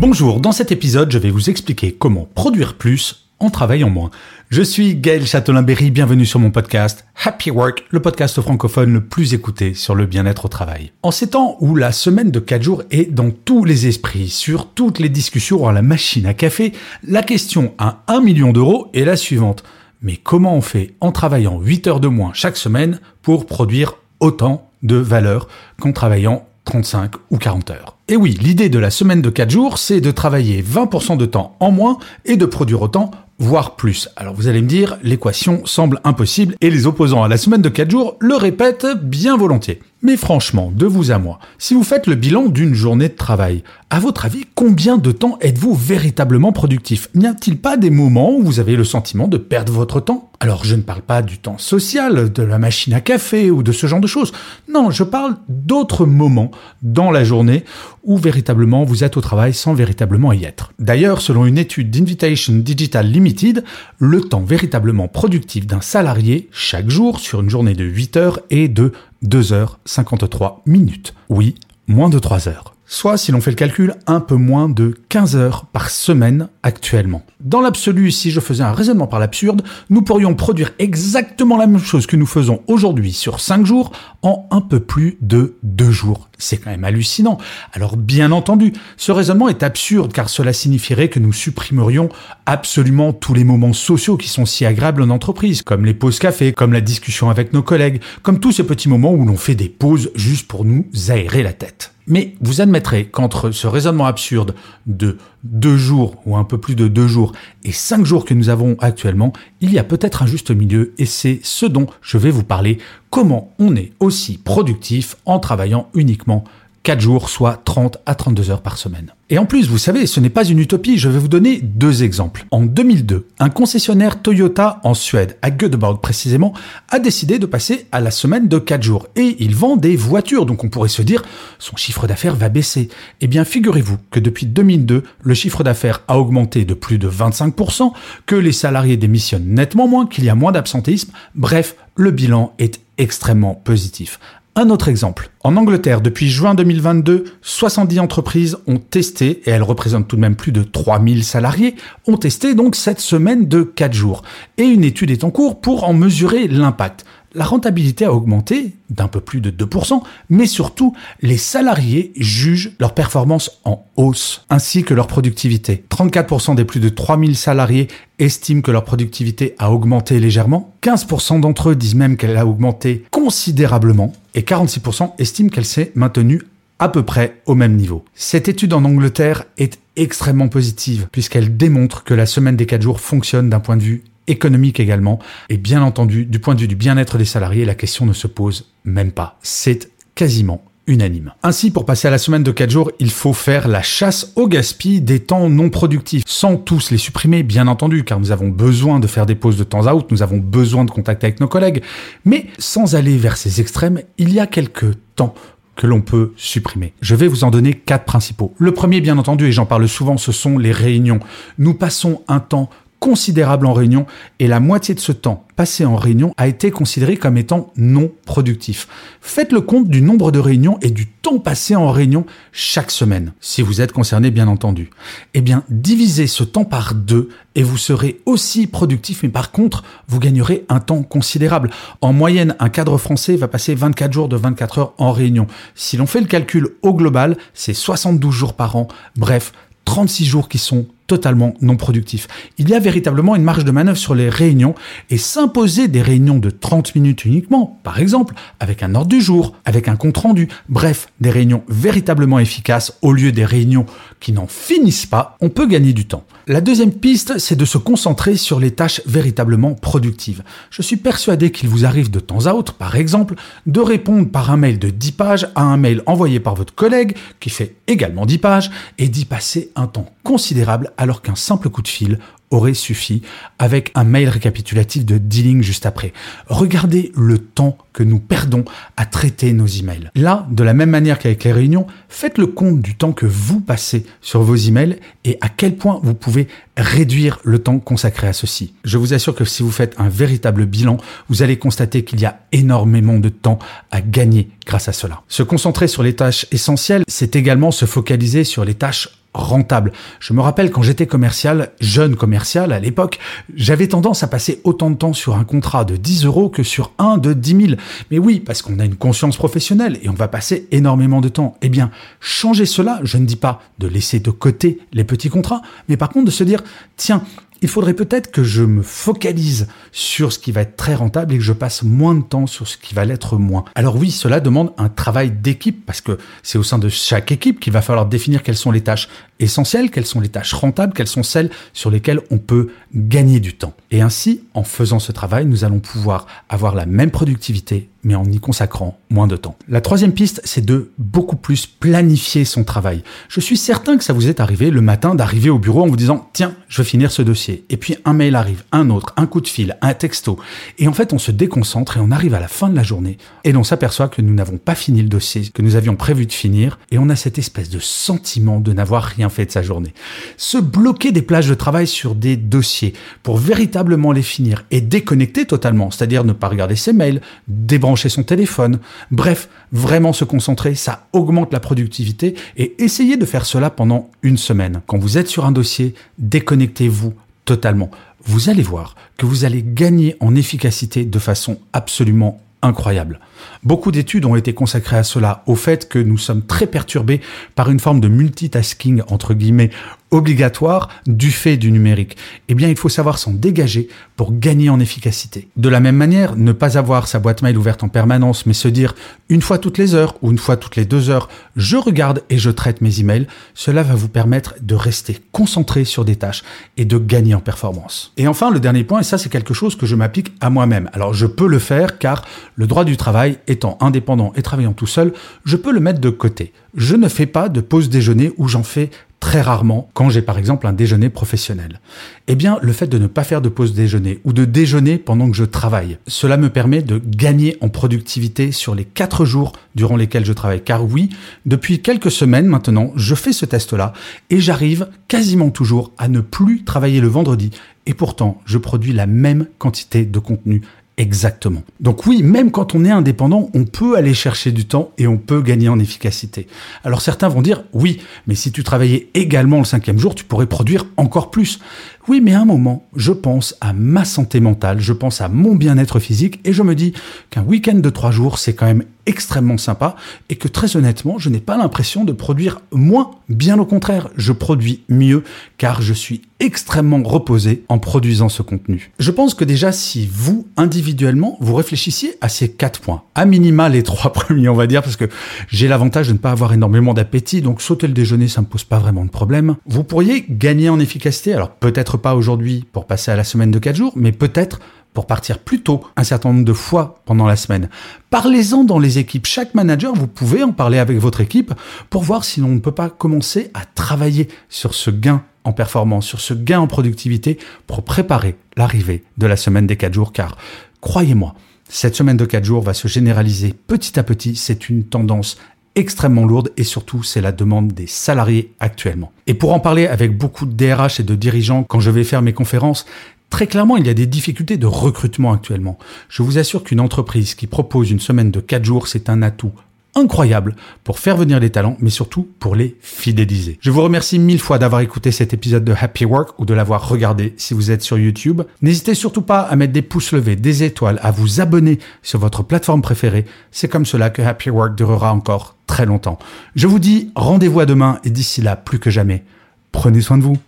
Bonjour, dans cet épisode, je vais vous expliquer comment produire plus en travaillant moins. Je suis Gaël Châtelain-Berry, bienvenue sur mon podcast Happy Work, le podcast francophone le plus écouté sur le bien-être au travail. En ces temps où la semaine de 4 jours est dans tous les esprits, sur toutes les discussions à la machine à café, la question à 1 million d'euros est la suivante. Mais comment on fait en travaillant 8 heures de moins chaque semaine pour produire autant de valeur qu'en travaillant 35 ou 40 heures. Et oui, l'idée de la semaine de 4 jours, c'est de travailler 20% de temps en moins et de produire autant voire plus. Alors vous allez me dire, l'équation semble impossible et les opposants à la semaine de 4 jours le répètent bien volontiers. Mais franchement, de vous à moi, si vous faites le bilan d'une journée de travail, à votre avis, combien de temps êtes-vous véritablement productif? N'y a-t-il pas des moments où vous avez le sentiment de perdre votre temps? Alors je ne parle pas du temps social, de la machine à café ou de ce genre de choses. Non, je parle d'autres moments dans la journée où véritablement vous êtes au travail sans véritablement y être. D'ailleurs, selon une étude d'Invitation Digital Limited, le temps véritablement productif d'un salarié chaque jour sur une journée de 8 heures est de 2h53 minutes. Oui, moins de 3 heures soit, si l'on fait le calcul, un peu moins de 15 heures par semaine actuellement. Dans l'absolu, si je faisais un raisonnement par l'absurde, nous pourrions produire exactement la même chose que nous faisons aujourd'hui sur 5 jours en un peu plus de 2 jours. C'est quand même hallucinant. Alors bien entendu, ce raisonnement est absurde car cela signifierait que nous supprimerions absolument tous les moments sociaux qui sont si agréables en entreprise, comme les pauses café, comme la discussion avec nos collègues, comme tous ces petits moments où l'on fait des pauses juste pour nous aérer la tête. Mais vous admettrez qu'entre ce raisonnement absurde de deux jours ou un peu plus de deux jours et cinq jours que nous avons actuellement, il y a peut-être un juste milieu et c'est ce dont je vais vous parler, comment on est aussi productif en travaillant uniquement 4 jours, soit 30 à 32 heures par semaine. Et en plus, vous savez, ce n'est pas une utopie, je vais vous donner deux exemples. En 2002, un concessionnaire Toyota en Suède, à Göteborg précisément, a décidé de passer à la semaine de 4 jours. Et il vend des voitures, donc on pourrait se dire, son chiffre d'affaires va baisser. Eh bien, figurez-vous que depuis 2002, le chiffre d'affaires a augmenté de plus de 25%, que les salariés démissionnent nettement moins, qu'il y a moins d'absentéisme. Bref, le bilan est extrêmement positif. Un autre exemple. En Angleterre, depuis juin 2022, 70 entreprises ont testé, et elles représentent tout de même plus de 3000 salariés, ont testé donc cette semaine de 4 jours. Et une étude est en cours pour en mesurer l'impact la rentabilité a augmenté d'un peu plus de 2%, mais surtout, les salariés jugent leur performance en hausse, ainsi que leur productivité. 34% des plus de 3000 salariés estiment que leur productivité a augmenté légèrement, 15% d'entre eux disent même qu'elle a augmenté considérablement, et 46% estiment qu'elle s'est maintenue à peu près au même niveau. Cette étude en Angleterre est extrêmement positive, puisqu'elle démontre que la semaine des 4 jours fonctionne d'un point de vue économique également. Et bien entendu, du point de vue du bien-être des salariés, la question ne se pose même pas. C'est quasiment unanime. Ainsi, pour passer à la semaine de 4 jours, il faut faire la chasse au gaspillage des temps non productifs, sans tous les supprimer, bien entendu, car nous avons besoin de faire des pauses de temps à autre, nous avons besoin de contact avec nos collègues, mais sans aller vers ces extrêmes, il y a quelques temps que l'on peut supprimer. Je vais vous en donner quatre principaux. Le premier, bien entendu, et j'en parle souvent, ce sont les réunions. Nous passons un temps considérable en réunion et la moitié de ce temps passé en réunion a été considéré comme étant non productif. Faites le compte du nombre de réunions et du temps passé en réunion chaque semaine, si vous êtes concerné bien entendu. Eh bien, divisez ce temps par deux et vous serez aussi productif, mais par contre, vous gagnerez un temps considérable. En moyenne, un cadre français va passer 24 jours de 24 heures en réunion. Si l'on fait le calcul au global, c'est 72 jours par an. Bref, 36 jours qui sont totalement non productif. Il y a véritablement une marge de manœuvre sur les réunions et s'imposer des réunions de 30 minutes uniquement, par exemple, avec un ordre du jour, avec un compte rendu, bref, des réunions véritablement efficaces au lieu des réunions qui n'en finissent pas, on peut gagner du temps. La deuxième piste, c'est de se concentrer sur les tâches véritablement productives. Je suis persuadé qu'il vous arrive de temps à autre, par exemple, de répondre par un mail de 10 pages à un mail envoyé par votre collègue, qui fait également 10 pages, et d'y passer un temps considérable alors qu'un simple coup de fil aurait suffi avec un mail récapitulatif de dealing juste après. Regardez le temps que nous perdons à traiter nos emails. Là, de la même manière qu'avec les réunions, faites le compte du temps que vous passez sur vos emails et à quel point vous pouvez réduire le temps consacré à ceci. Je vous assure que si vous faites un véritable bilan, vous allez constater qu'il y a énormément de temps à gagner grâce à cela. Se concentrer sur les tâches essentielles, c'est également se focaliser sur les tâches rentable. Je me rappelle quand j'étais commercial, jeune commercial à l'époque, j'avais tendance à passer autant de temps sur un contrat de 10 euros que sur un de 10 000. Mais oui, parce qu'on a une conscience professionnelle et on va passer énormément de temps. Eh bien, changer cela, je ne dis pas de laisser de côté les petits contrats, mais par contre de se dire, tiens, il faudrait peut-être que je me focalise sur ce qui va être très rentable et que je passe moins de temps sur ce qui va l'être moins. Alors oui, cela demande un travail d'équipe parce que c'est au sein de chaque équipe qu'il va falloir définir quelles sont les tâches essentielles, quelles sont les tâches rentables, quelles sont celles sur lesquelles on peut gagner du temps. Et ainsi, en faisant ce travail, nous allons pouvoir avoir la même productivité mais en y consacrant moins de temps. La troisième piste, c'est de beaucoup plus planifier son travail. Je suis certain que ça vous est arrivé le matin d'arriver au bureau en vous disant tiens, je vais finir ce dossier. Et puis un mail arrive, un autre, un coup de fil, un texto. Et en fait, on se déconcentre et on arrive à la fin de la journée et l'on s'aperçoit que nous n'avons pas fini le dossier que nous avions prévu de finir et on a cette espèce de sentiment de n'avoir rien fait de sa journée. Se bloquer des plages de travail sur des dossiers pour véritablement les finir et déconnecter totalement, c'est-à-dire ne pas regarder ses mails, débrancher son téléphone. Bref, vraiment se concentrer, ça augmente la productivité et essayez de faire cela pendant une semaine. Quand vous êtes sur un dossier, déconnectez-vous totalement. Vous allez voir que vous allez gagner en efficacité de façon absolument incroyable. Beaucoup d'études ont été consacrées à cela, au fait que nous sommes très perturbés par une forme de multitasking, entre guillemets, obligatoire du fait du numérique. Eh bien, il faut savoir s'en dégager pour gagner en efficacité. De la même manière, ne pas avoir sa boîte mail ouverte en permanence, mais se dire une fois toutes les heures ou une fois toutes les deux heures, je regarde et je traite mes emails, cela va vous permettre de rester concentré sur des tâches et de gagner en performance. Et enfin, le dernier point, et ça c'est quelque chose que je m'applique à moi-même. Alors, je peux le faire car le droit du travail étant indépendant et travaillant tout seul, je peux le mettre de côté. Je ne fais pas de pause déjeuner où j'en fais très rarement quand j'ai par exemple un déjeuner professionnel. Eh bien, le fait de ne pas faire de pause déjeuner ou de déjeuner pendant que je travaille, cela me permet de gagner en productivité sur les quatre jours durant lesquels je travaille. Car oui, depuis quelques semaines maintenant, je fais ce test-là et j'arrive quasiment toujours à ne plus travailler le vendredi et pourtant je produis la même quantité de contenu Exactement. Donc oui, même quand on est indépendant, on peut aller chercher du temps et on peut gagner en efficacité. Alors certains vont dire, oui, mais si tu travaillais également le cinquième jour, tu pourrais produire encore plus. Oui, mais à un moment, je pense à ma santé mentale, je pense à mon bien-être physique et je me dis qu'un week-end de trois jours, c'est quand même extrêmement sympa et que très honnêtement, je n'ai pas l'impression de produire moins. Bien au contraire, je produis mieux car je suis extrêmement reposé en produisant ce contenu. Je pense que déjà, si vous, individuellement, vous réfléchissiez à ces quatre points, à minima les trois premiers, on va dire, parce que j'ai l'avantage de ne pas avoir énormément d'appétit, donc sauter le déjeuner, ça me pose pas vraiment de problème, vous pourriez gagner en efficacité. Alors peut-être pas aujourd'hui pour passer à la semaine de 4 jours, mais peut-être pour partir plus tôt un certain nombre de fois pendant la semaine. Parlez-en dans les équipes. Chaque manager, vous pouvez en parler avec votre équipe pour voir si l'on ne peut pas commencer à travailler sur ce gain en performance, sur ce gain en productivité pour préparer l'arrivée de la semaine des 4 jours. Car, croyez-moi, cette semaine de 4 jours va se généraliser petit à petit. C'est une tendance extrêmement lourde et surtout c'est la demande des salariés actuellement. Et pour en parler avec beaucoup de DRH et de dirigeants quand je vais faire mes conférences, Très clairement, il y a des difficultés de recrutement actuellement. Je vous assure qu'une entreprise qui propose une semaine de 4 jours, c'est un atout incroyable pour faire venir les talents, mais surtout pour les fidéliser. Je vous remercie mille fois d'avoir écouté cet épisode de Happy Work ou de l'avoir regardé si vous êtes sur YouTube. N'hésitez surtout pas à mettre des pouces levés, des étoiles, à vous abonner sur votre plateforme préférée. C'est comme cela que Happy Work durera encore très longtemps. Je vous dis rendez-vous à demain et d'ici là, plus que jamais, prenez soin de vous.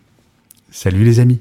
Salut les amis.